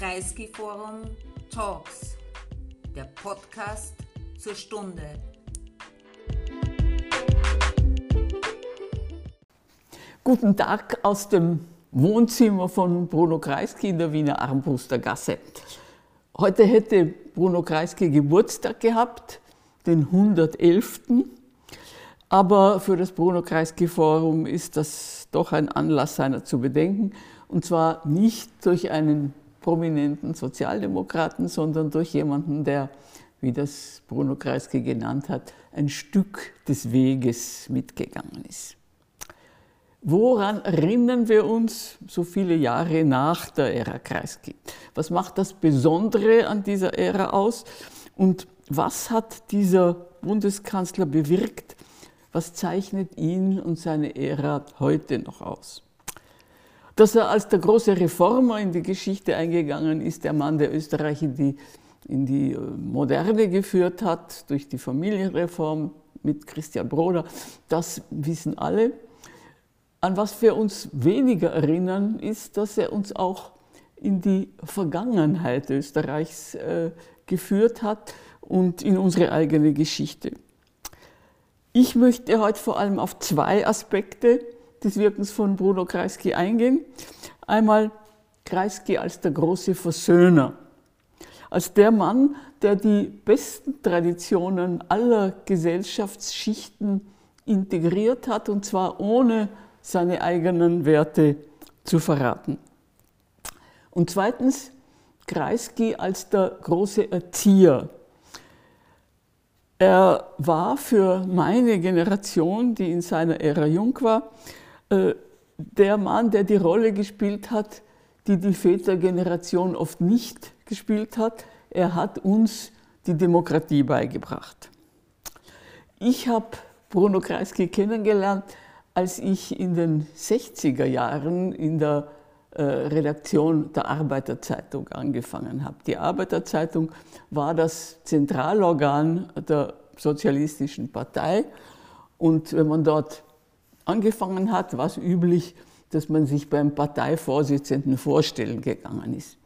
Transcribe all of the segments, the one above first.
Kreisky Forum Talks, der Podcast zur Stunde. Guten Tag aus dem Wohnzimmer von Bruno Kreisky in der Wiener Armbrustergasse. Heute hätte Bruno Kreisky Geburtstag gehabt, den 111. Aber für das Bruno Kreisky Forum ist das doch ein Anlass seiner zu bedenken. Und zwar nicht durch einen prominenten Sozialdemokraten, sondern durch jemanden, der, wie das Bruno Kreisky genannt hat, ein Stück des Weges mitgegangen ist. Woran erinnern wir uns so viele Jahre nach der Ära Kreisky? Was macht das Besondere an dieser Ära aus? Und was hat dieser Bundeskanzler bewirkt? Was zeichnet ihn und seine Ära heute noch aus? Dass er als der große Reformer in die Geschichte eingegangen ist, der Mann, der Österreich in die, in die äh, Moderne geführt hat, durch die Familienreform mit Christian Broder, das wissen alle. An was wir uns weniger erinnern, ist, dass er uns auch in die Vergangenheit Österreichs äh, geführt hat und in unsere eigene Geschichte. Ich möchte heute vor allem auf zwei Aspekte des Wirkens von Bruno Kreisky eingehen. Einmal Kreisky als der große Versöhner, als der Mann, der die besten Traditionen aller Gesellschaftsschichten integriert hat, und zwar ohne seine eigenen Werte zu verraten. Und zweitens Kreisky als der große Erzieher. Er war für meine Generation, die in seiner Ära jung war, der Mann, der die Rolle gespielt hat, die die Vätergeneration oft nicht gespielt hat. Er hat uns die Demokratie beigebracht. Ich habe Bruno Kreisky kennengelernt als ich in den 60er Jahren in der äh, Redaktion der Arbeiterzeitung angefangen habe. Die Arbeiterzeitung war das Zentralorgan der Sozialistischen Partei und wenn man dort angefangen hat, war es üblich, dass man sich beim Parteivorsitzenden vorstellen gegangen ist.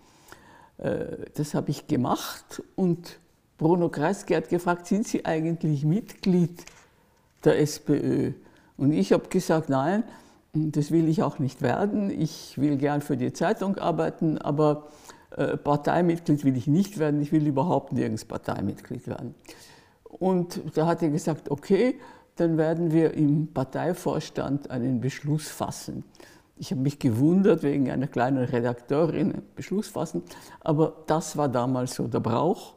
Äh, das habe ich gemacht und Bruno Kreisky hat gefragt, sind Sie eigentlich Mitglied der SPÖ? Und ich habe gesagt, nein, das will ich auch nicht werden. Ich will gern für die Zeitung arbeiten, aber äh, Parteimitglied will ich nicht werden. Ich will überhaupt nirgends Parteimitglied werden. Und da hat er gesagt, okay, dann werden wir im Parteivorstand einen Beschluss fassen. Ich habe mich gewundert wegen einer kleinen Redakteurin, Beschluss fassen, aber das war damals so der Brauch.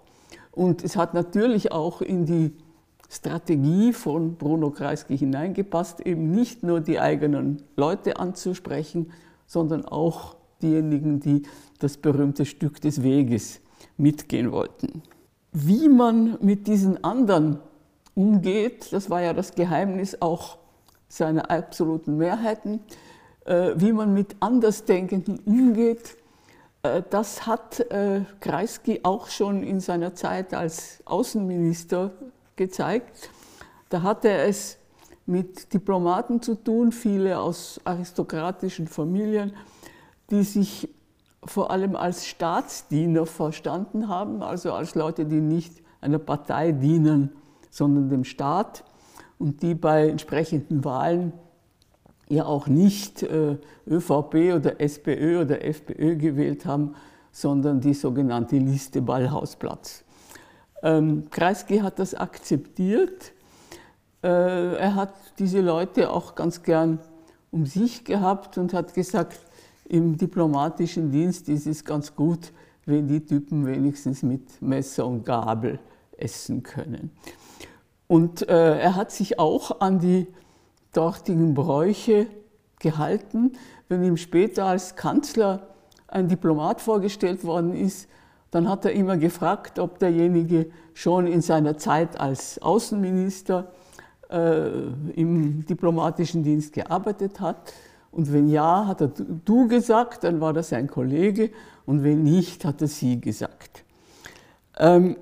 Und es hat natürlich auch in die Strategie von Bruno Kreisky hineingepasst, eben nicht nur die eigenen Leute anzusprechen, sondern auch diejenigen, die das berühmte Stück des Weges mitgehen wollten. Wie man mit diesen anderen umgeht, das war ja das Geheimnis auch seiner absoluten Mehrheiten, äh, wie man mit Andersdenkenden umgeht, äh, das hat äh, Kreisky auch schon in seiner Zeit als Außenminister gezeigt. Da hatte er es mit Diplomaten zu tun, viele aus aristokratischen Familien, die sich vor allem als Staatsdiener verstanden haben, also als Leute, die nicht einer Partei dienen, sondern dem Staat und die bei entsprechenden Wahlen ja auch nicht äh, ÖVP oder SPÖ oder FPÖ gewählt haben, sondern die sogenannte Liste Ballhausplatz. Ähm, Kreisky hat das akzeptiert. Äh, er hat diese Leute auch ganz gern um sich gehabt und hat gesagt, im diplomatischen Dienst ist es ganz gut, wenn die Typen wenigstens mit Messer und Gabel essen können. Und äh, er hat sich auch an die dortigen Bräuche gehalten. Wenn ihm später als Kanzler ein Diplomat vorgestellt worden ist, dann hat er immer gefragt, ob derjenige schon in seiner Zeit als Außenminister äh, im diplomatischen Dienst gearbeitet hat. Und wenn ja, hat er du gesagt, dann war das ein Kollege. Und wenn nicht, hat er sie gesagt. Ähm,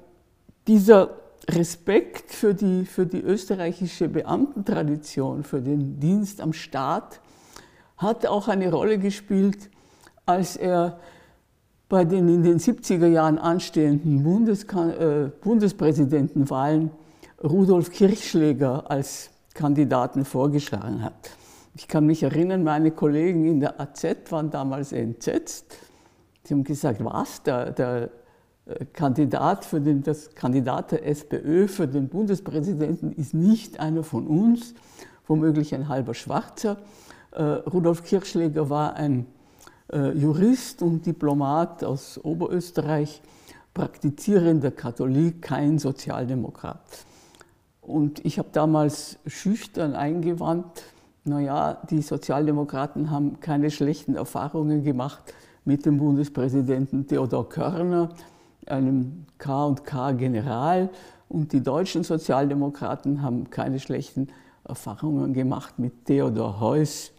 dieser Respekt für die, für die österreichische Beamtentradition, für den Dienst am Staat, hat auch eine Rolle gespielt, als er bei den in den 70er Jahren anstehenden Bundeskan äh, Bundespräsidentenwahlen Rudolf Kirchschläger als Kandidaten vorgeschlagen hat. Ich kann mich erinnern, meine Kollegen in der AZ waren damals entsetzt. Sie haben gesagt, was, der, der Kandidat für den, das Kandidat der SPÖ für den Bundespräsidenten ist nicht einer von uns, womöglich ein halber Schwarzer. Äh, Rudolf Kirchschläger war ein äh, Jurist und Diplomat aus Oberösterreich, praktizierender Katholik, kein Sozialdemokrat. Und ich habe damals schüchtern eingewandt, naja, die Sozialdemokraten haben keine schlechten Erfahrungen gemacht mit dem Bundespräsidenten Theodor Körner, einem K&K-General. Und die deutschen Sozialdemokraten haben keine schlechten Erfahrungen gemacht mit Theodor Heuss,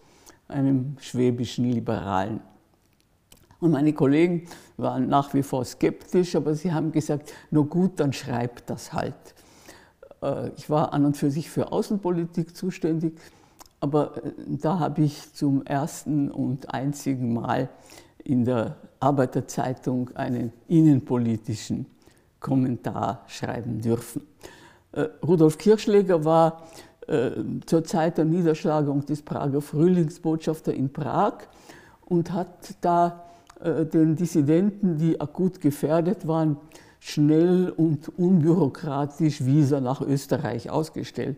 einem schwäbischen Liberalen. Und meine Kollegen waren nach wie vor skeptisch, aber sie haben gesagt, nur gut, dann schreibt das halt. Äh, ich war an und für sich für Außenpolitik zuständig, aber äh, da habe ich zum ersten und einzigen Mal in der Arbeiterzeitung einen innenpolitischen Kommentar schreiben dürfen. Äh, Rudolf Kirschläger war zur Zeit der Niederschlagung des Prager Frühlingsbotschafter in Prag und hat da den Dissidenten, die akut gefährdet waren, schnell und unbürokratisch Visa nach Österreich ausgestellt.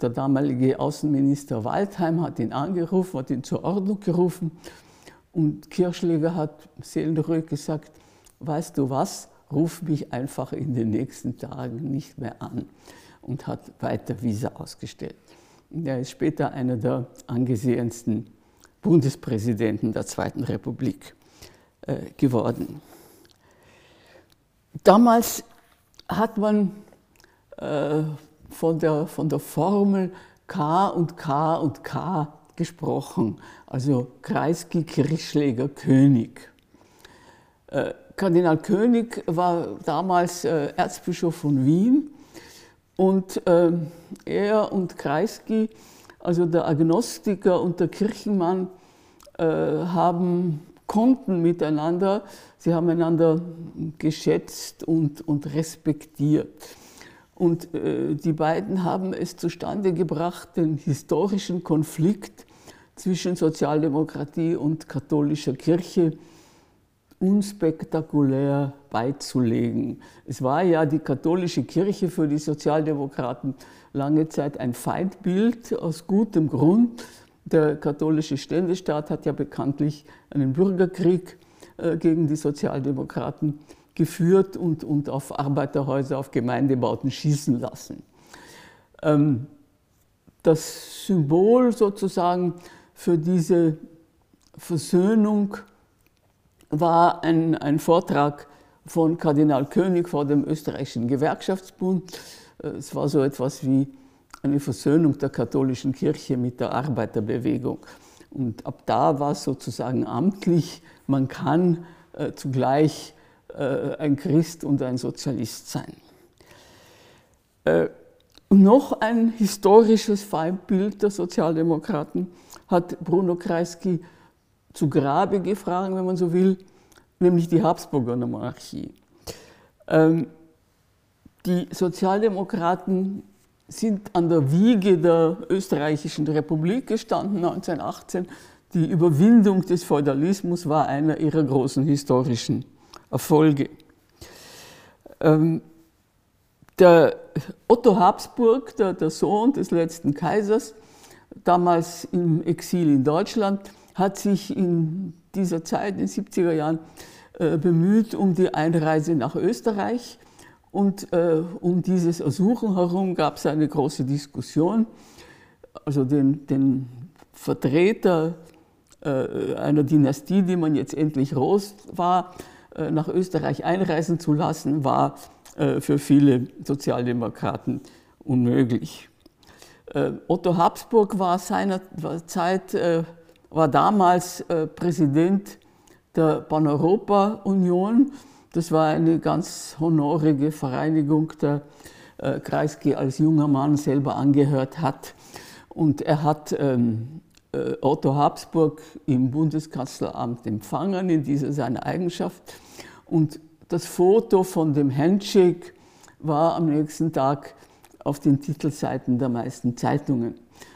Der damalige Außenminister Waldheim hat ihn angerufen, hat ihn zur Ordnung gerufen und Kirschläger hat seelenruhig gesagt, weißt du was, ruf mich einfach in den nächsten Tagen nicht mehr an und hat weiter Visa ausgestellt. Er ist später einer der angesehensten Bundespräsidenten der Zweiten Republik äh, geworden. Damals hat man äh, von, der, von der Formel K und K und K gesprochen, also Kreisky, Kirchschläger, König. Äh, Kardinal König war damals äh, Erzbischof von Wien und äh, er und Kreisky, also der Agnostiker und der Kirchenmann, äh, haben konnten miteinander, sie haben einander geschätzt und, und respektiert. Und die beiden haben es zustande gebracht, den historischen Konflikt zwischen Sozialdemokratie und katholischer Kirche unspektakulär beizulegen. Es war ja die katholische Kirche für die Sozialdemokraten lange Zeit ein Feindbild aus gutem Grund. Der katholische Ständestaat hat ja bekanntlich einen Bürgerkrieg äh, gegen die Sozialdemokraten geführt und, und auf Arbeiterhäuser, auf Gemeindebauten schießen lassen. Ähm, das Symbol sozusagen für diese Versöhnung war ein, ein Vortrag von Kardinal König vor dem österreichischen Gewerkschaftsbund. Äh, es war so etwas wie eine Versöhnung der katholischen Kirche mit der Arbeiterbewegung. Und ab da war es sozusagen amtlich, man kann äh, zugleich äh, ein Christ und ein Sozialist sein. Äh, noch ein historisches Feindbild der Sozialdemokraten hat Bruno Kreisky zu Grabe gefragt, wenn man so will, nämlich die Habsburger Monarchie. Ähm, die Sozialdemokraten sind an der Wiege der österreichischen Republik gestanden 1918. Die Überwindung des Feudalismus war einer ihrer großen historischen Erfolge. Ähm, der Otto Habsburg, der, der, Sohn des letzten Kaisers, damals im Exil in Deutschland, hat sich in dieser Zeit, in den 70er Jahren, äh, bemüht um die Einreise nach Österreich und äh, um dieses Ersuchen herum gab es eine große Diskussion. Also den, den Vertreter äh, einer Dynastie, die man jetzt endlich los war, äh, nach Österreich einreisen zu lassen, war für viele Sozialdemokraten unmöglich. Äh, Otto Habsburg war seinerzeit, äh, war damals Präsident der Pan-Europa-Union das war eine ganz honorige Vereinigung, der äh, Kreisky als junger Mann selber angehört hat. Und er hat ähm, äh, Otto Habsburg im Bundeskanzleramt empfangen, in dieser seiner Eigenschaft. Und das Foto von dem Handshake war am nächsten Tag auf den Titelseiten der meisten Zeitungen.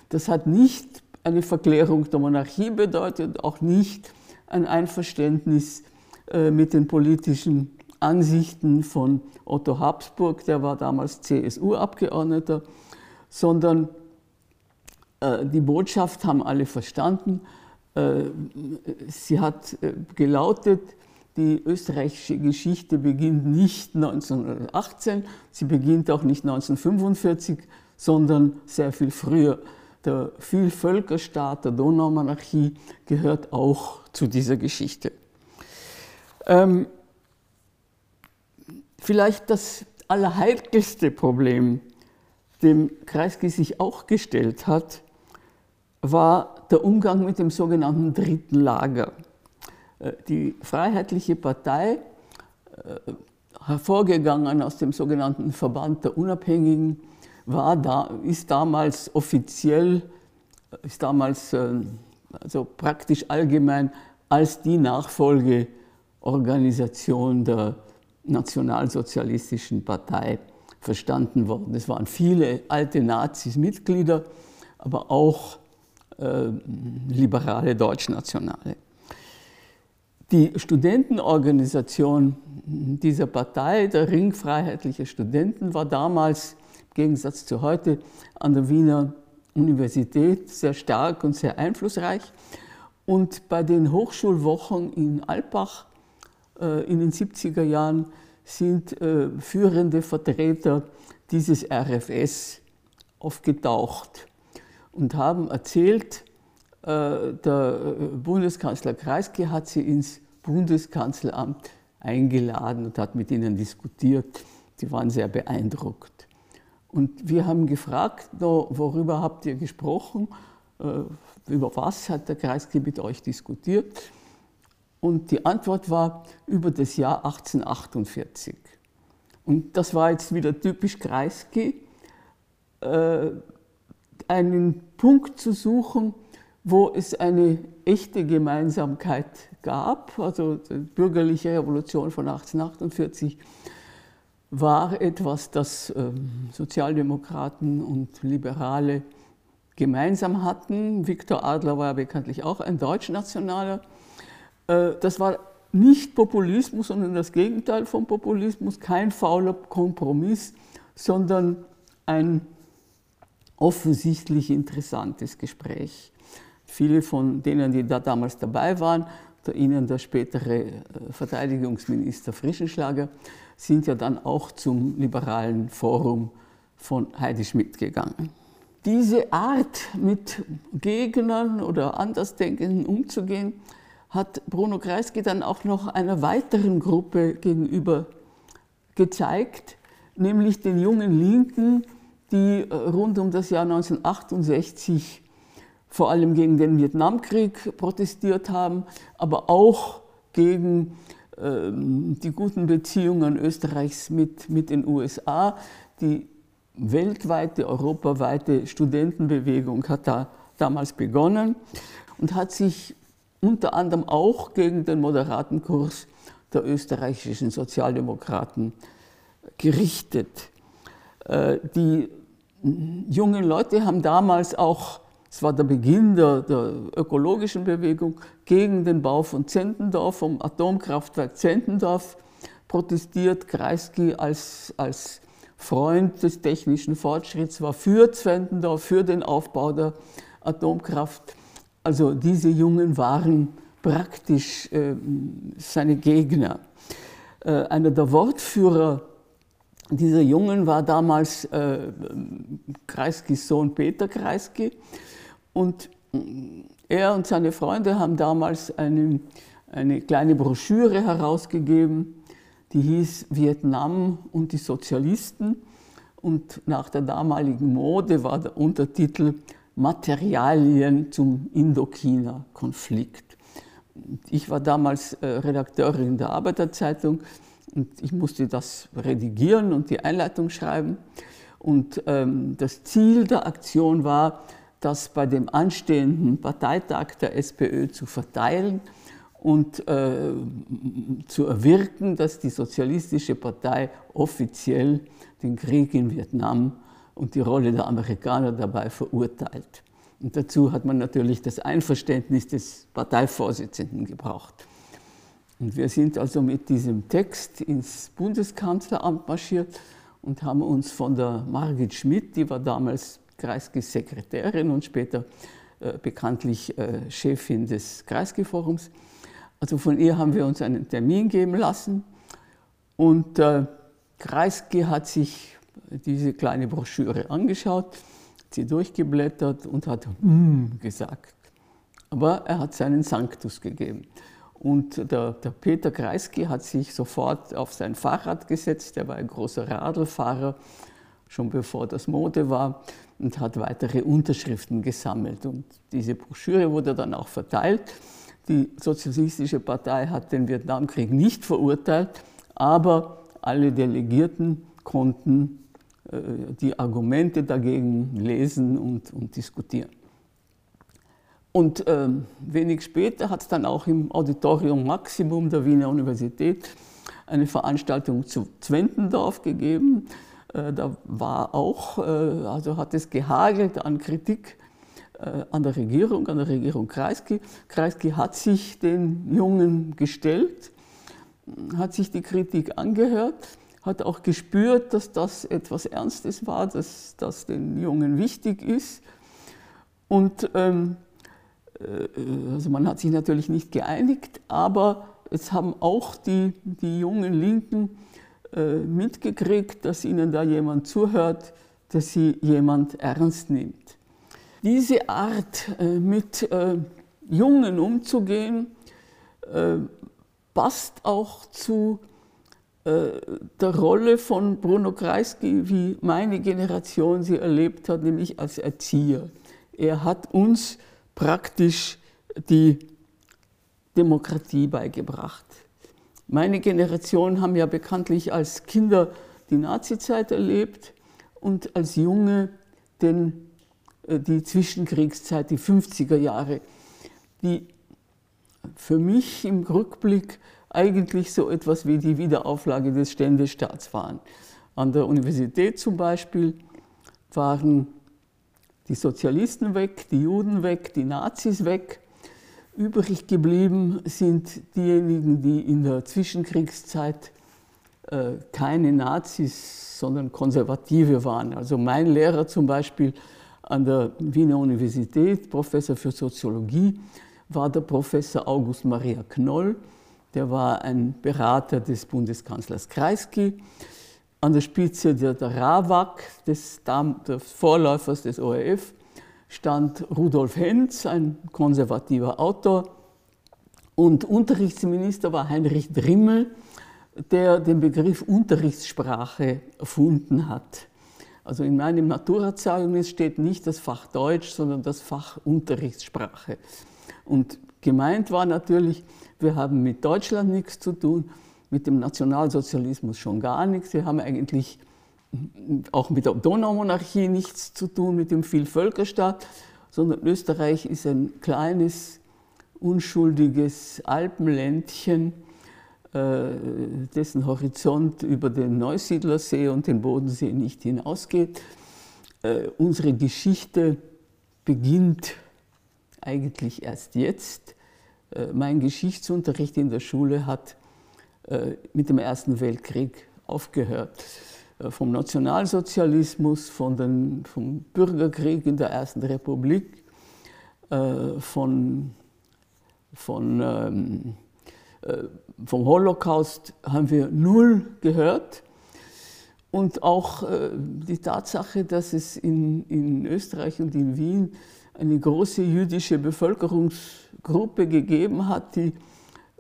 Das hat nicht eine Verklärung der Monarchie bedeutet, auch nicht ein Einverständnis äh, mit den politischen Ansichten von Otto Habsburg, der war damals CSU-Abgeordneter, sondern äh, die Botschaft haben alle verstanden. Äh, sie hat gelautet, die österreichische Geschichte beginnt nicht 1918, sie beginnt auch nicht 1945, sondern sehr viel früher. Der Vielvölkerstaat der Donaumonarchie gehört auch zu dieser Geschichte. Ähm, vielleicht das allerheikelste Problem, dem Kreisky sich auch gestellt hat, war der Umgang mit dem sogenannten dritten Lager. Äh, die Freiheitliche Partei, äh, hervorgegangen aus dem sogenannten Verband der Unabhängigen, war da, ist damals offiziell, ist damals ähm, also praktisch allgemein als die Nachfolgeorganisation der Nationalsozialistischen Partei verstanden worden. Es waren viele alte Nazis Mitglieder, aber auch äh, liberale Deutschnationale. Die Studentenorganisation dieser Partei, der Ring Freiheitlicher Studenten, war damals im Gegensatz zu heute an der Wiener Universität sehr stark und sehr einflussreich. Und bei den Hochschulwochen in Alpbach äh, in den 70er Jahren sind äh, führende Vertreter dieses RFS aufgetaucht und haben erzählt, äh, der Bundeskanzler Kreisky hat sie ins Bundeskanzleramt eingeladen und hat mit ihnen diskutiert. Sie waren sehr beeindruckt. Und wir haben gefragt, worüber habt ihr gesprochen? Äh, über was hat der Kreisky mit euch diskutiert? Und die Antwort war über das Jahr 1848. Und das war jetzt wieder typisch Kreisky, äh, einen Punkt zu suchen, wo es eine echte Gemeinsamkeit gab. Also die bürgerliche Revolution von 1848 war etwas, das ähm, Sozialdemokraten und Liberale gemeinsam hatten. Viktor Adler war ja bekanntlich auch ein Deutschnationaler. Äh, das war nicht Populismus, sondern das Gegenteil von Populismus, kein fauler Kompromiss, sondern ein offensichtlich interessantes Gespräch. Viele von denen, die da damals dabei waren, der Ihnen der spätere äh, Verteidigungsminister Frischenschlager, sind ja dann auch zum liberalen Forum von Heidi Schmidt gegangen. Diese Art, mit Gegnern oder Andersdenkenden umzugehen, hat Bruno Kreisky dann auch noch einer weiteren Gruppe gegenüber gezeigt, nämlich den jungen Linken, die äh, rund um das Jahr 1968 vor allem gegen den Vietnamkrieg protestiert haben, aber auch gegen ähm, die guten Beziehungen Österreichs mit, mit den USA. Die weltweite, europaweite Studentenbewegung hat da damals begonnen und hat sich unter anderem auch gegen den moderaten Kurs der österreichischen Sozialdemokraten gerichtet. Äh, die jungen Leute haben damals auch es war der Beginn der, der, ökologischen Bewegung gegen den Bau von Zentendorf, vom Atomkraftwerk Zentendorf protestiert. Kreisky als, als Freund des technischen Fortschritts war für Zentendorf, für den Aufbau der Atomkraft. Also diese Jungen waren praktisch äh, seine Gegner. Äh, einer der Wortführer dieser Jungen war damals äh, Kreiskys Sohn Peter Kreisky. Und er und seine Freunde haben damals eine, eine kleine Broschüre herausgegeben, die hieß Vietnam und die Sozialisten. Und nach der damaligen Mode war der Untertitel Materialien zum Indochina-Konflikt. Ich war damals äh, Redakteurin der Arbeiterzeitung und ich musste das redigieren und die Einleitung schreiben. Und ähm, das Ziel der Aktion war, das bei dem anstehenden Parteitag der SPÖ zu verteilen und äh, zu erwirken, dass die Sozialistische Partei offiziell den Krieg in Vietnam und die Rolle der Amerikaner dabei verurteilt. Und dazu hat man natürlich das Einverständnis des Parteivorsitzenden gebraucht. Und wir sind also mit diesem Text ins Bundeskanzleramt marschiert und haben uns von der Margit Schmidt, die war damals Kreisky-Sekretärin und später äh, bekanntlich äh, Chefin des Kreisky-Forums, also von ihr haben wir uns einen Termin geben lassen und äh, Kreisky hat sich diese kleine Broschüre angeschaut, sie durchgeblättert und hat mm gesagt. Aber er hat seinen Sanctus gegeben. Und der, der, Peter Kreisky hat sich sofort auf sein Fahrrad gesetzt, er war ein großer Radlfahrer, schon bevor das Mode war, und hat weitere Unterschriften gesammelt. Und diese Broschüre wurde dann auch verteilt. Die Sozialistische Partei hat den Vietnamkrieg nicht verurteilt, aber alle Delegierten konnten äh, die Argumente dagegen lesen und, und diskutieren. Und äh, wenig später hat es dann auch im Auditorium Maximum der Wiener Universität eine Veranstaltung zu Zwentendorf gegeben. Äh, da war auch, äh, also hat es gehagelt an Kritik äh, an der Regierung, an der Regierung Kreisky. Kreisky hat sich den Jungen gestellt, hat sich die Kritik angehört, hat auch gespürt, dass das etwas Ernstes war, dass das den Jungen wichtig ist. Und ähm, äh, also man hat sich natürlich nicht geeinigt, aber es haben auch die, die jungen Linken mitgekriegt, dass ihnen da jemand zuhört, dass sie jemand ernst nimmt. Diese Art, äh, mit äh, Jungen umzugehen, passt auch zu der Rolle von Bruno Kreisky, wie meine Generation sie erlebt hat, nämlich als Erzieher. Er hat uns praktisch die Demokratie beigebracht. Meine Generation haben ja bekanntlich als Kinder die Nazizeit erlebt und als Junge den äh, die Zwischenkriegszeit, die 50er Jahre, die für mich im Rückblick eigentlich so etwas wie die Wiederauflage des Ständestaats waren. An der Universität zum Beispiel waren die Sozialisten weg, die Juden weg, die Nazis weg. Übrig geblieben sind diejenigen, die in der Zwischenkriegszeit äh, keine Nazis, sondern Konservative waren. Also mein Lehrer zum Beispiel an der Wiener Universität, Professor für Soziologie, war der Professor August Maria Knoll. Der war ein Berater des Bundeskanzlers Kreisky. An der Spitze der, der RAWAG, des, des Vorläufers des ORF, stand Rudolf Henz, ein konservativer Autor. Und Unterrichtsminister war Heinrich Drimmel, der den Begriff Unterrichtssprache erfunden hat. Also in meinem Maturazeugnis steht nicht das Fach Deutsch, sondern das Fach Unterrichtssprache. Und gemeint war natürlich, wir haben mit Deutschland nichts zu tun, mit dem Nationalsozialismus schon gar nichts. Wir haben eigentlich auch mit der Donaumonarchie nichts zu tun, mit dem Vielvölkerstaat, sondern Österreich ist ein kleines, unschuldiges Alpenländchen, äh, dessen Horizont über den Neusiedlersee und den Bodensee nicht hinausgeht. Äh, unsere Geschichte beginnt eigentlich erst jetzt. Äh, mein Geschichtsunterricht in der Schule hat mit dem Ersten Weltkrieg aufgehört. Vom Nationalsozialismus, von den, vom Bürgerkrieg in der Ersten Republik, von, von ähm, äh, vom Holocaust haben wir null gehört. Und auch äh, die Tatsache, dass es in, in Österreich und in Wien eine große jüdische Bevölkerungsgruppe gegeben hat, die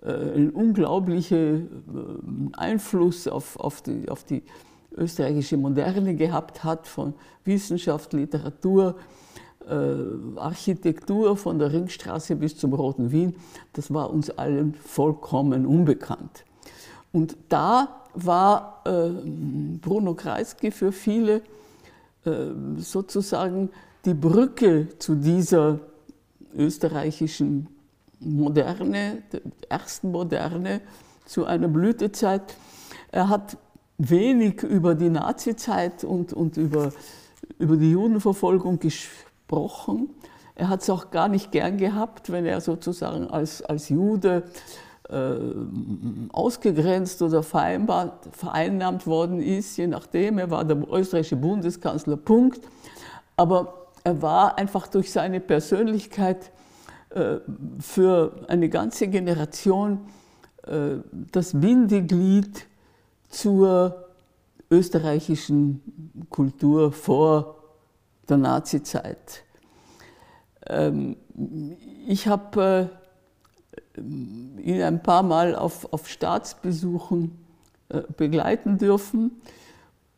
äh, einen unglaublichen Einfluss auf, auf, die, auf die österreichische Moderne gehabt hat, von Wissenschaft, Literatur, äh, Architektur von der Ringstraße bis zum Roten Wien, das war uns allen vollkommen unbekannt. Und da war äh, Bruno Kreisky für viele äh, sozusagen die Brücke zu dieser österreichischen Moderne, der ersten Moderne, zu einer Blütezeit. Er hat wenig über die Nazizeit und, und über, über die Judenverfolgung gesprochen. Er hat es auch gar nicht gern gehabt, wenn er sozusagen als, als Jude äh, ausgegrenzt oder vereinnahmt worden ist, je nachdem. Er war der österreichische Bundeskanzler, Punkt. Aber er war einfach durch seine Persönlichkeit äh, für eine ganze Generation äh, das Bindeglied zur österreichischen Kultur vor der Nazizeit. Ähm, ich habe ihn ein paar Mal auf, auf Staatsbesuchen äh, begleiten dürfen.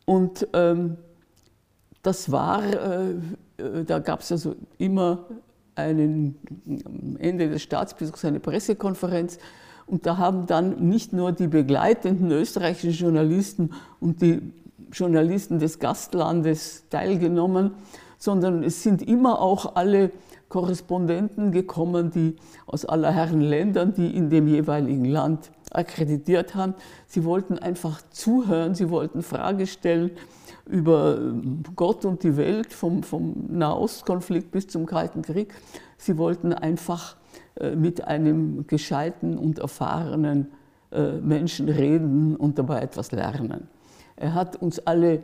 Und ähm, das war, äh, äh da gab es also immer einen, am Ende des Staatsbesuchs eine Pressekonferenz. Und da haben dann nicht nur die begleitenden österreichischen Journalisten und die Journalisten des Gastlandes teilgenommen, sondern es sind immer auch alle Korrespondenten gekommen, die aus aller Herren Ländern, die in dem jeweiligen Land akkreditiert haben. Sie wollten einfach zuhören, sie wollten Fragen stellen über ähm, Gott und die Welt, vom, vom Nahostkonflikt bis zum Kalten Krieg. Sie wollten einfach mit einem gescheiten und erfahrenen äh, Menschen reden und dabei etwas lernen. Er hat uns alle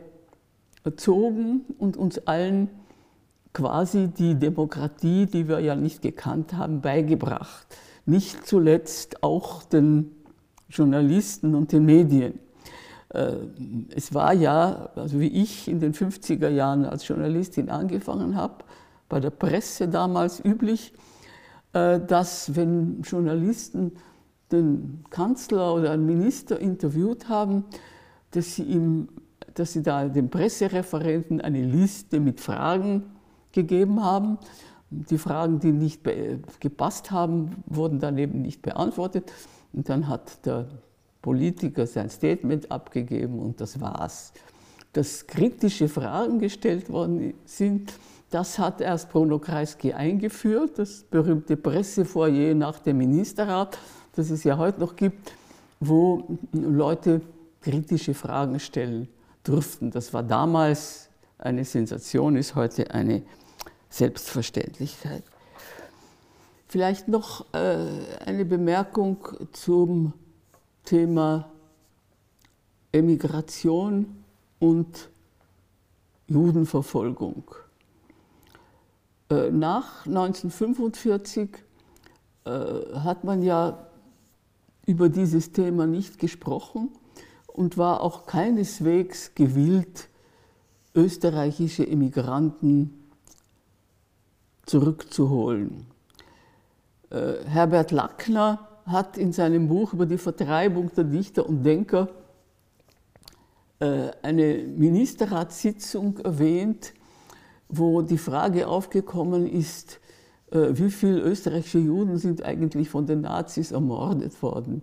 erzogen und uns allen quasi die Demokratie, die wir ja nicht gekannt haben, beigebracht. Nicht zuletzt auch den Journalisten und den Medien. Äh, es war ja, also wie ich in den 50er Jahren als Journalistin angefangen habe, bei der Presse damals üblich, äh, dass wenn Journalisten den Kanzler oder einen Minister interviewt haben, dass sie, ihm, dass sie da dem Pressereferenten eine Liste mit Fragen gegeben haben. Die Fragen, die nicht gepasst haben, wurden dann eben nicht beantwortet. Und dann hat der Politiker sein Statement abgegeben und das war's. Dass kritische Fragen gestellt worden sind, das hat erst Bruno Kreisky eingeführt, das berühmte Pressefoyer nach dem Ministerrat, das es ja heute noch gibt, wo Leute kritische Fragen stellen durften. Das war damals eine Sensation, ist heute eine Selbstverständlichkeit. Vielleicht noch äh, eine Bemerkung zum Thema Emigration und Judenverfolgung. Äh, nach 1945 äh, hat man ja über dieses Thema nicht gesprochen und war auch keineswegs gewillt, österreichische Emigranten zurückzuholen. Äh, Herbert Lackner hat in seinem Buch über die Vertreibung der Dichter und Denker eine Ministerratssitzung erwähnt, wo die Frage aufgekommen ist, äh, wie viele österreichische Juden sind eigentlich von den Nazis ermordet worden.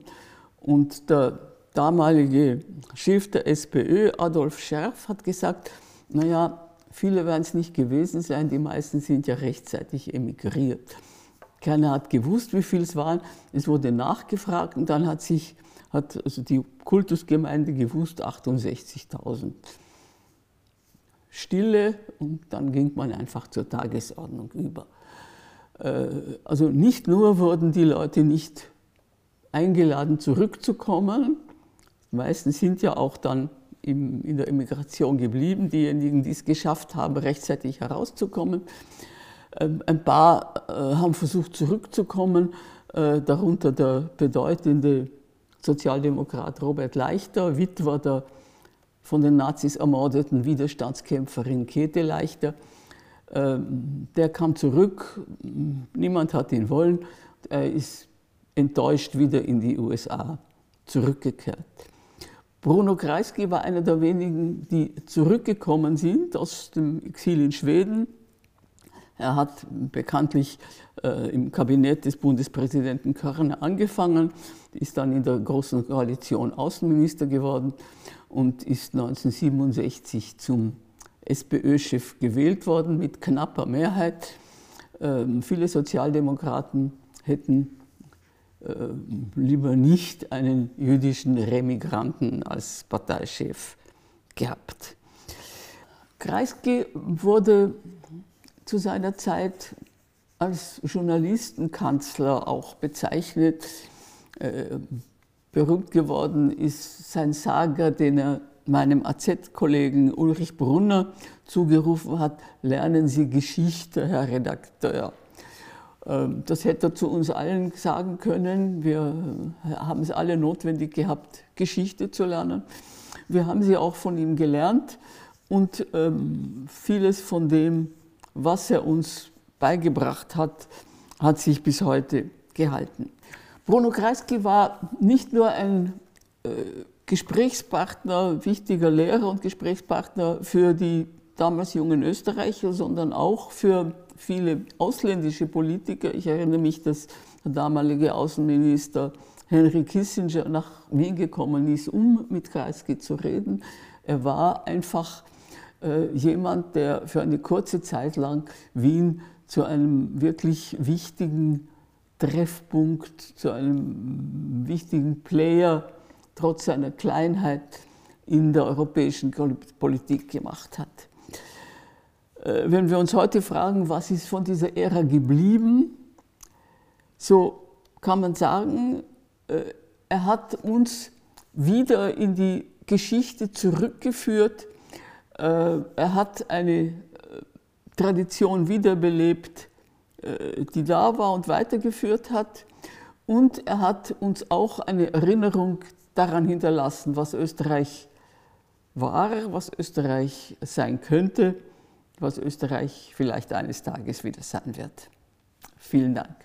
Und der damalige Chef der SPÖ, Adolf Scherf, hat gesagt, naja, Viele werden es nicht gewesen sein, die meisten sind ja rechtzeitig emigriert. Keiner hat gewusst, wie viel es waren. Es wurde nachgefragt und dann hat sich hat also die Kultusgemeinde gewusst, 68.000. Stille und dann ging man einfach zur Tagesordnung über. Äh, also nicht nur wurden die Leute nicht eingeladen, zurückzukommen, die meisten sind ja auch dann in der Immigration geblieben, diejenigen, die es geschafft haben, rechtzeitig herauszukommen. Ähm, ein paar äh, haben versucht zurückzukommen, äh, darunter der bedeutende Sozialdemokrat Robert Leichter, Witwer der von den Nazis ermordeten Widerstandskämpferin Käthe Leichter. Ähm, der kam zurück, niemand hat ihn wollen, er ist enttäuscht wieder in die USA zurückgekehrt. Bruno Kreisky war einer der wenigen, die zurückgekommen sind aus dem Exil in Schweden. Er hat bekanntlich äh, im Kabinett des Bundespräsidenten Körner angefangen, ist dann in der Großen Koalition Außenminister geworden und ist 1967 zum SPÖ-Chef gewählt worden mit knapper Mehrheit. Ähm, viele Sozialdemokraten hätten äh, lieber nicht einen jüdischen Remigranten als Parteichef gehabt. Kreisky wurde zu seiner Zeit als Journalistenkanzler auch bezeichnet. Äh, berühmt geworden ist sein Sager, den er meinem AZ-Kollegen Ulrich Brunner zugerufen hat, lernen Sie Geschichte, Herr Redakteur. Ähm, das hätte er zu uns allen sagen können. Wir haben es alle notwendig gehabt, Geschichte zu lernen. Wir haben sie auch von ihm gelernt und ähm, vieles von dem, was er uns beigebracht hat, hat sich bis heute gehalten. Bruno Kreisky war nicht nur ein äh, Gesprächspartner, wichtiger Lehrer und Gesprächspartner für die damals jungen Österreicher, sondern auch für viele ausländische Politiker. Ich erinnere mich, dass der damalige Außenminister Henry Kissinger nach Wien gekommen ist, um mit Kreisky zu reden. Er war einfach äh, jemand, der für eine kurze Zeit lang Wien zu einem wirklich wichtigen Treffpunkt, zu einem wichtigen Player trotz seiner Kleinheit in der europäischen Politik gemacht hat. Äh, wenn wir uns heute fragen, was ist von dieser Ära geblieben, so kann man sagen, äh, er hat uns wieder in die Geschichte zurückgeführt. Äh, er hat eine Tradition wiederbelebt, die da war und weitergeführt hat. Und er hat uns auch eine Erinnerung daran hinterlassen, was Österreich war, was Österreich sein könnte was Österreich vielleicht eines Tages wieder sein wird. Vielen Dank.